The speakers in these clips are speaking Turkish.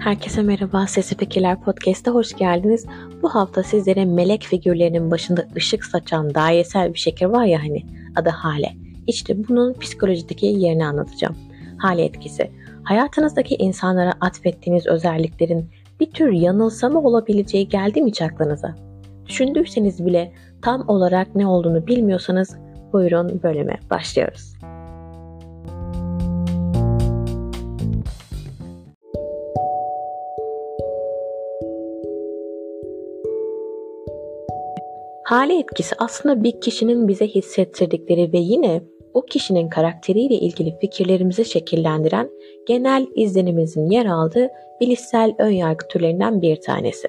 Herkese merhaba, Sesi Fikirler Podcast'a hoş geldiniz. Bu hafta sizlere melek figürlerinin başında ışık saçan dairesel bir şeker var ya hani, adı Hale. İşte bunun psikolojideki yerini anlatacağım. Hale etkisi. Hayatınızdaki insanlara atfettiğiniz özelliklerin bir tür yanılsama olabileceği geldi mi hiç aklınıza? Düşündüyseniz bile tam olarak ne olduğunu bilmiyorsanız buyurun bölüme başlıyoruz. Hale etkisi aslında bir kişinin bize hissettirdikleri ve yine o kişinin karakteriyle ilgili fikirlerimizi şekillendiren genel izlenimimizin yer aldığı bilişsel önyargı türlerinden bir tanesi.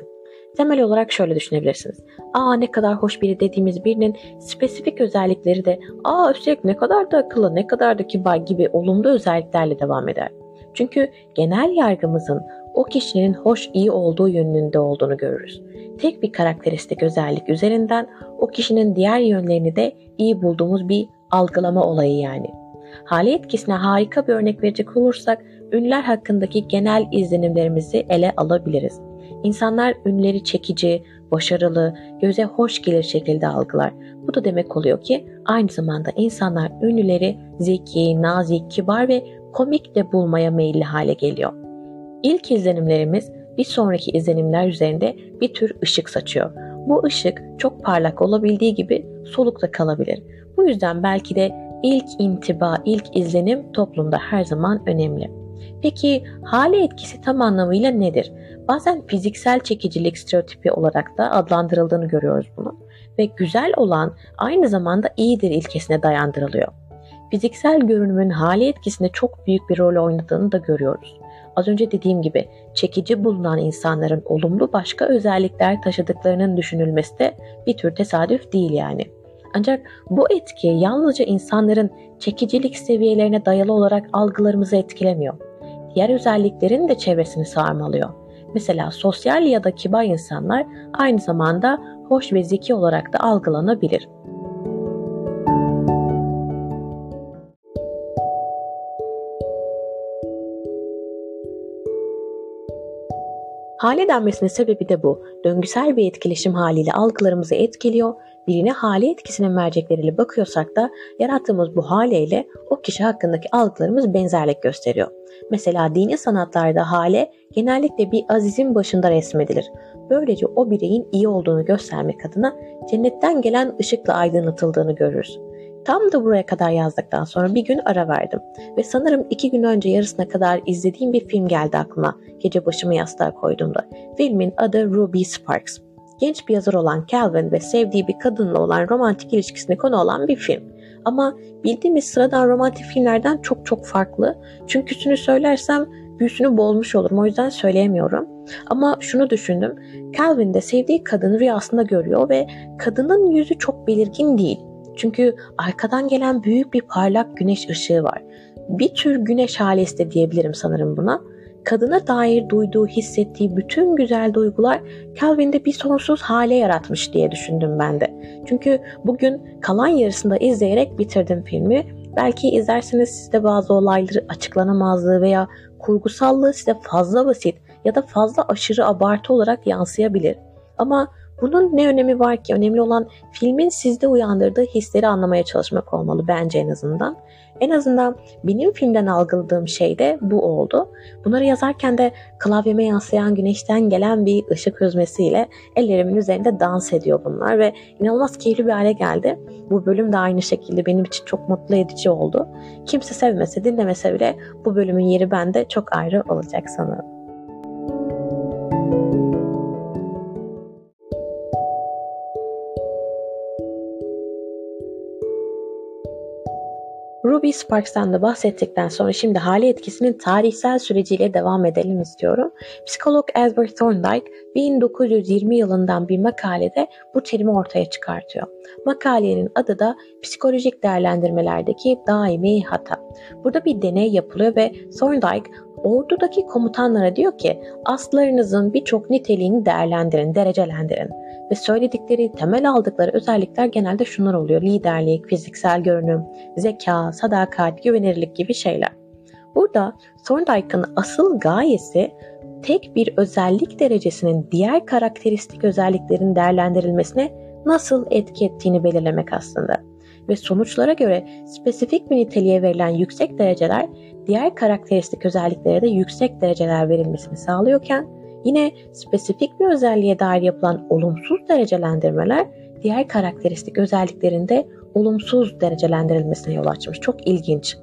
Temel olarak şöyle düşünebilirsiniz. Aa ne kadar hoş biri dediğimiz birinin spesifik özellikleri de aa üstelik ne kadar da akıllı, ne kadar da kibar gibi olumlu özelliklerle devam eder. Çünkü genel yargımızın o kişinin hoş iyi olduğu yönünde olduğunu görürüz. Tek bir karakteristik özellik üzerinden o kişinin diğer yönlerini de iyi bulduğumuz bir algılama olayı yani. Hale etkisine harika bir örnek verecek olursak ünlüler hakkındaki genel izlenimlerimizi ele alabiliriz. İnsanlar ünlüleri çekici, başarılı, göze hoş gelir şekilde algılar. Bu da demek oluyor ki aynı zamanda insanlar ünlüleri zeki, nazik, kibar ve komik de bulmaya meyilli hale geliyor. İlk izlenimlerimiz bir sonraki izlenimler üzerinde bir tür ışık saçıyor. Bu ışık çok parlak olabildiği gibi soluk da kalabilir. Bu yüzden belki de ilk intiba, ilk izlenim toplumda her zaman önemli. Peki hale etkisi tam anlamıyla nedir? Bazen fiziksel çekicilik stereotipi olarak da adlandırıldığını görüyoruz bunu. Ve güzel olan aynı zamanda iyidir ilkesine dayandırılıyor. Fiziksel görünümün hale etkisinde çok büyük bir rol oynadığını da görüyoruz. Az önce dediğim gibi çekici bulunan insanların olumlu başka özellikler taşıdıklarının düşünülmesi de bir tür tesadüf değil yani. Ancak bu etki yalnızca insanların çekicilik seviyelerine dayalı olarak algılarımızı etkilemiyor. Diğer özelliklerin de çevresini sarmalıyor. Mesela sosyal ya da kibar insanlar aynı zamanda hoş ve zeki olarak da algılanabilir. Hale denmesinin sebebi de bu. Döngüsel bir etkileşim haliyle algılarımızı etkiliyor. Birine hale etkisine mercekleriyle bakıyorsak da yarattığımız bu haleyle o kişi hakkındaki algılarımız benzerlik gösteriyor. Mesela dini sanatlarda hale genellikle bir azizin başında resmedilir. Böylece o bireyin iyi olduğunu göstermek adına cennetten gelen ışıkla aydınlatıldığını görürüz. Tam da buraya kadar yazdıktan sonra bir gün ara verdim ve sanırım iki gün önce yarısına kadar izlediğim bir film geldi aklıma gece başımı yastığa koyduğumda. Filmin adı Ruby Sparks. Genç bir yazar olan Calvin ve sevdiği bir kadınla olan romantik ilişkisine konu olan bir film. Ama bildiğimiz sıradan romantik filmlerden çok çok farklı. Çünküsünü söylersem büyüsünü bozmuş olurum o yüzden söyleyemiyorum. Ama şunu düşündüm. Calvin de sevdiği kadını rüyasında görüyor ve kadının yüzü çok belirgin değil çünkü arkadan gelen büyük bir parlak güneş ışığı var. Bir tür güneş halesi de diyebilirim sanırım buna. Kadına dair duyduğu, hissettiği bütün güzel duygular Calvin'de bir sonsuz hale yaratmış diye düşündüm ben de. Çünkü bugün kalan yarısında izleyerek bitirdim filmi. Belki izlerseniz sizde bazı olayları açıklanamazlığı veya kurgusallığı size fazla basit ya da fazla aşırı abartı olarak yansıyabilir. Ama bunun ne önemi var ki? Önemli olan filmin sizde uyandırdığı hisleri anlamaya çalışmak olmalı bence en azından. En azından benim filmden algıladığım şey de bu oldu. Bunları yazarken de klavyeme yansıyan güneşten gelen bir ışık hüzmesiyle ellerimin üzerinde dans ediyor bunlar ve inanılmaz keyifli bir hale geldi. Bu bölüm de aynı şekilde benim için çok mutlu edici oldu. Kimse sevmese dinlemese bile bu bölümün yeri bende çok ayrı olacak sanırım. Ruby Sparks'tan da bahsettikten sonra şimdi hali etkisinin tarihsel süreciyle devam edelim istiyorum. Psikolog Albert Thorndike 1920 yılından bir makalede bu terimi ortaya çıkartıyor. Makalenin adı da psikolojik değerlendirmelerdeki daimi hata. Burada bir deney yapılıyor ve Thorndike ordudaki komutanlara diyor ki aslarınızın birçok niteliğini değerlendirin, derecelendirin ve söyledikleri, temel aldıkları özellikler genelde şunlar oluyor. Liderlik, fiziksel görünüm, zeka, sadakat, güvenirlik gibi şeyler. Burada Thorndike'ın asıl gayesi tek bir özellik derecesinin diğer karakteristik özelliklerin değerlendirilmesine nasıl etki ettiğini belirlemek aslında. Ve sonuçlara göre spesifik bir niteliğe verilen yüksek dereceler diğer karakteristik özelliklere de yüksek dereceler verilmesini sağlıyorken yine spesifik bir özelliğe dair yapılan olumsuz derecelendirmeler diğer karakteristik özelliklerinde olumsuz derecelendirilmesine yol açmış. Çok ilginç.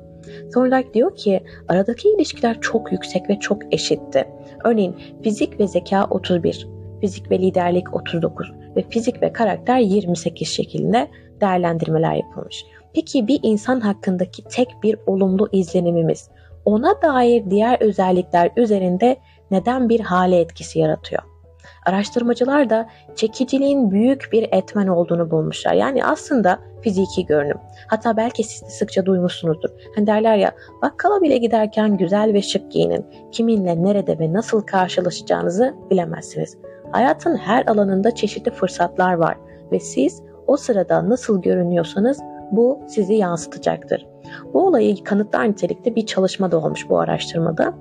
Thorndike diyor ki aradaki ilişkiler çok yüksek ve çok eşitti. Örneğin fizik ve zeka 31, fizik ve liderlik 39 ve fizik ve karakter 28 şeklinde değerlendirmeler yapılmış. Peki bir insan hakkındaki tek bir olumlu izlenimimiz ona dair diğer özellikler üzerinde neden bir hale etkisi yaratıyor? Araştırmacılar da çekiciliğin büyük bir etmen olduğunu bulmuşlar. Yani aslında fiziki görünüm. Hatta belki siz de sıkça duymuşsunuzdur. Hani derler ya bakkala bile giderken güzel ve şık giyinin. Kiminle, nerede ve nasıl karşılaşacağınızı bilemezsiniz. Hayatın her alanında çeşitli fırsatlar var ve siz o sırada nasıl görünüyorsanız bu sizi yansıtacaktır. Bu olayı kanıtlar nitelikte bir çalışma da olmuş bu araştırmada.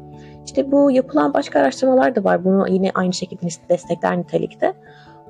İşte bu yapılan başka araştırmalar da var. Bunu yine aynı şekilde destekler nitelikte.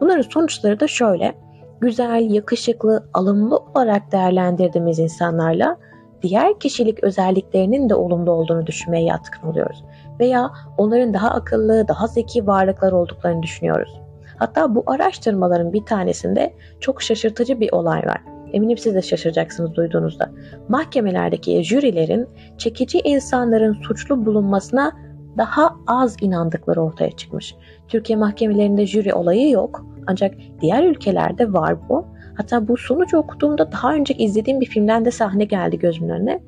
Bunların sonuçları da şöyle. Güzel, yakışıklı, alımlı olarak değerlendirdiğimiz insanlarla diğer kişilik özelliklerinin de olumlu olduğunu düşünmeye yatkın oluyoruz. Veya onların daha akıllı, daha zeki varlıklar olduklarını düşünüyoruz. Hatta bu araştırmaların bir tanesinde çok şaşırtıcı bir olay var. Eminim siz de şaşıracaksınız duyduğunuzda. Mahkemelerdeki jürilerin çekici insanların suçlu bulunmasına daha az inandıkları ortaya çıkmış. Türkiye mahkemelerinde jüri olayı yok ancak diğer ülkelerde var bu. Hatta bu sonucu okuduğumda daha önce izlediğim bir filmden de sahne geldi gözümün önüne.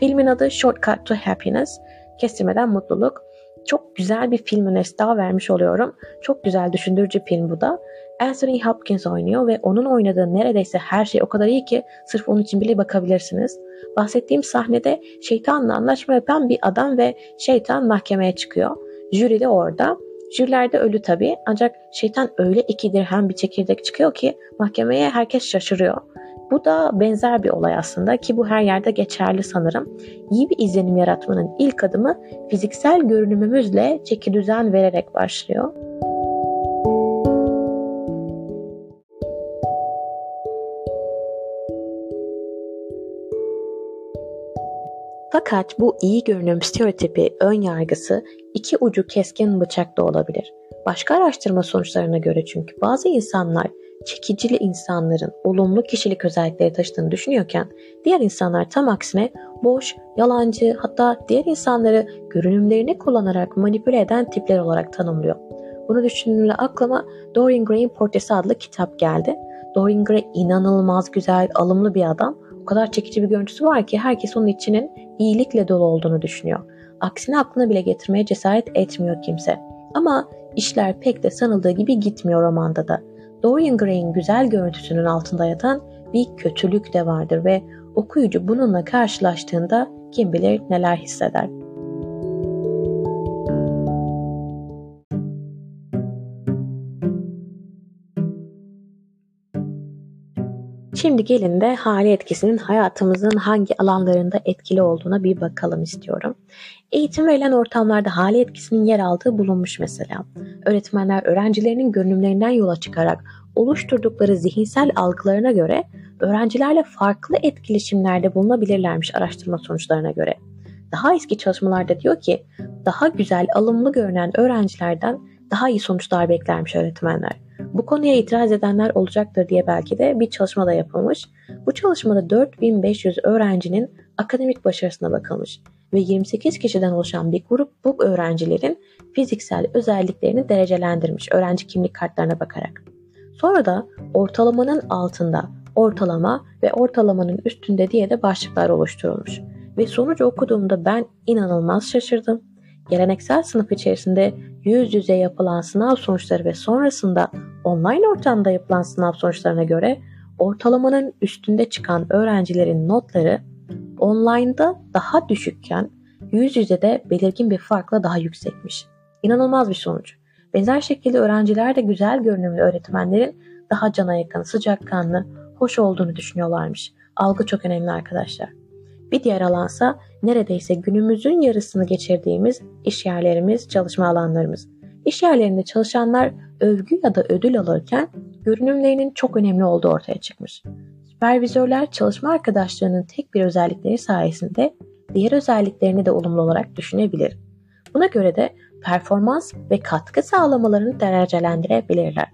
Filmin adı Shortcut to Happiness, kestirmeden mutluluk. Çok güzel bir film önerisi daha vermiş oluyorum. Çok güzel düşündürücü film bu da. Anthony Hopkins oynuyor ve onun oynadığı neredeyse her şey o kadar iyi ki sırf onun için bile bakabilirsiniz. Bahsettiğim sahnede şeytanla anlaşma yapan bir adam ve şeytan mahkemeye çıkıyor. Jüri de orada. Jüriler de ölü tabii ancak şeytan öyle iki dirhem bir çekirdek çıkıyor ki mahkemeye herkes şaşırıyor. Bu da benzer bir olay aslında ki bu her yerde geçerli sanırım. İyi bir izlenim yaratmanın ilk adımı fiziksel görünümümüzle çeki düzen vererek başlıyor. Fakat bu iyi görünüm stereotipi, ön yargısı iki ucu keskin bıçak da olabilir. Başka araştırma sonuçlarına göre çünkü bazı insanlar çekicili insanların olumlu kişilik özellikleri taşıdığını düşünüyorken diğer insanlar tam aksine boş, yalancı hatta diğer insanları görünümlerini kullanarak manipüle eden tipler olarak tanımlıyor. Bunu düşündüğümde aklıma Dorian Gray'in Portresi adlı kitap geldi. Dorian Gray inanılmaz güzel, alımlı bir adam kadar çekici bir görüntüsü var ki herkes onun içinin iyilikle dolu olduğunu düşünüyor. Aksine aklına bile getirmeye cesaret etmiyor kimse. Ama işler pek de sanıldığı gibi gitmiyor romanda da. Dorian Gray'in güzel görüntüsünün altında yatan bir kötülük de vardır ve okuyucu bununla karşılaştığında kim bilir neler hisseder. Şimdi gelin de hali etkisinin hayatımızın hangi alanlarında etkili olduğuna bir bakalım istiyorum. Eğitim verilen ortamlarda hali etkisinin yer aldığı bulunmuş mesela. Öğretmenler öğrencilerinin görünümlerinden yola çıkarak oluşturdukları zihinsel algılarına göre öğrencilerle farklı etkileşimlerde bulunabilirlermiş araştırma sonuçlarına göre. Daha eski çalışmalarda diyor ki daha güzel alımlı görünen öğrencilerden daha iyi sonuçlar beklermiş öğretmenler. Bu konuya itiraz edenler olacaktır diye belki de bir çalışma da yapılmış. Bu çalışmada 4500 öğrencinin akademik başarısına bakılmış ve 28 kişiden oluşan bir grup bu öğrencilerin fiziksel özelliklerini derecelendirmiş öğrenci kimlik kartlarına bakarak. Sonra da ortalamanın altında, ortalama ve ortalamanın üstünde diye de başlıklar oluşturulmuş. Ve sonucu okuduğumda ben inanılmaz şaşırdım. Geleneksel sınıf içerisinde yüz yüze yapılan sınav sonuçları ve sonrasında online ortamda yapılan sınav sonuçlarına göre ortalamanın üstünde çıkan öğrencilerin notları online'da daha düşükken yüz yüze de belirgin bir farkla daha yüksekmiş. İnanılmaz bir sonuç. Benzer şekilde öğrenciler de güzel görünümlü öğretmenlerin daha cana yakın, sıcakkanlı, hoş olduğunu düşünüyorlarmış. Algı çok önemli arkadaşlar. Bir diğer alansa neredeyse günümüzün yarısını geçirdiğimiz iş yerlerimiz, çalışma alanlarımız. İş yerlerinde çalışanlar övgü ya da ödül alırken görünümlerinin çok önemli olduğu ortaya çıkmış. Süpervizörler çalışma arkadaşlarının tek bir özellikleri sayesinde diğer özelliklerini de olumlu olarak düşünebilir. Buna göre de performans ve katkı sağlamalarını derecelendirebilirler.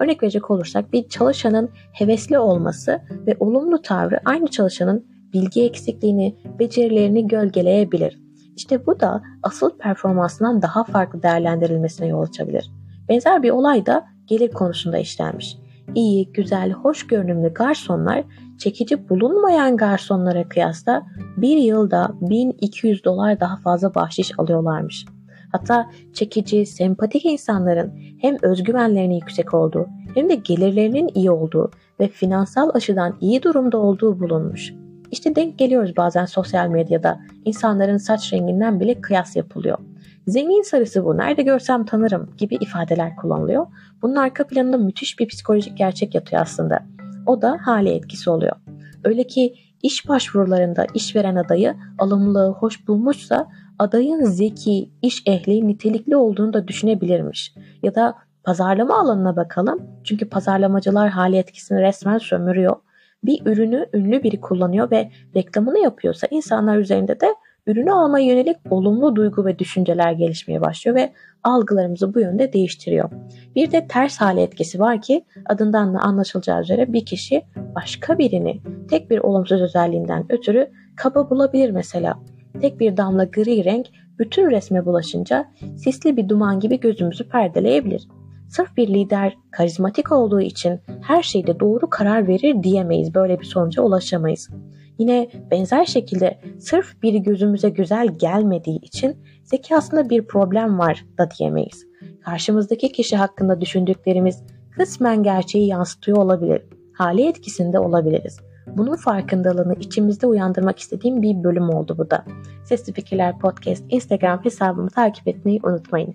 Örnek verecek olursak bir çalışanın hevesli olması ve olumlu tavrı aynı çalışanın bilgi eksikliğini, becerilerini gölgeleyebilir. İşte bu da asıl performansından daha farklı değerlendirilmesine yol açabilir. Benzer bir olay da gelir konusunda işlenmiş. İyi, güzel, hoş görünümlü garsonlar çekici bulunmayan garsonlara kıyasla bir yılda 1200 dolar daha fazla bahşiş alıyorlarmış. Hatta çekici, sempatik insanların hem özgüvenlerinin yüksek olduğu hem de gelirlerinin iyi olduğu ve finansal açıdan iyi durumda olduğu bulunmuş. İşte denk geliyoruz bazen sosyal medyada. insanların saç renginden bile kıyas yapılıyor. Zengin sarısı bu, nerede görsem tanırım gibi ifadeler kullanılıyor. Bunun arka planında müthiş bir psikolojik gerçek yatıyor aslında. O da hale etkisi oluyor. Öyle ki iş başvurularında işveren adayı alımlı, hoş bulmuşsa adayın zeki, iş ehli, nitelikli olduğunu da düşünebilirmiş. Ya da pazarlama alanına bakalım. Çünkü pazarlamacılar hali etkisini resmen sömürüyor. Bir ürünü ünlü biri kullanıyor ve reklamını yapıyorsa insanlar üzerinde de ürünü almaya yönelik olumlu duygu ve düşünceler gelişmeye başlıyor ve algılarımızı bu yönde değiştiriyor. Bir de ters hale etkisi var ki adından da anlaşılacağı üzere bir kişi başka birini tek bir olumsuz özelliğinden ötürü kaba bulabilir mesela. Tek bir damla gri renk bütün resme bulaşınca sisli bir duman gibi gözümüzü perdeleyebilir. Sırf bir lider karizmatik olduğu için her şeyde doğru karar verir diyemeyiz. Böyle bir sonuca ulaşamayız. Yine benzer şekilde sırf biri gözümüze güzel gelmediği için zekasında bir problem var da diyemeyiz. Karşımızdaki kişi hakkında düşündüklerimiz kısmen gerçeği yansıtıyor olabilir. Hali etkisinde olabiliriz. Bunun farkındalığını içimizde uyandırmak istediğim bir bölüm oldu bu da. Sesli Fikirler Podcast Instagram hesabımı takip etmeyi unutmayın.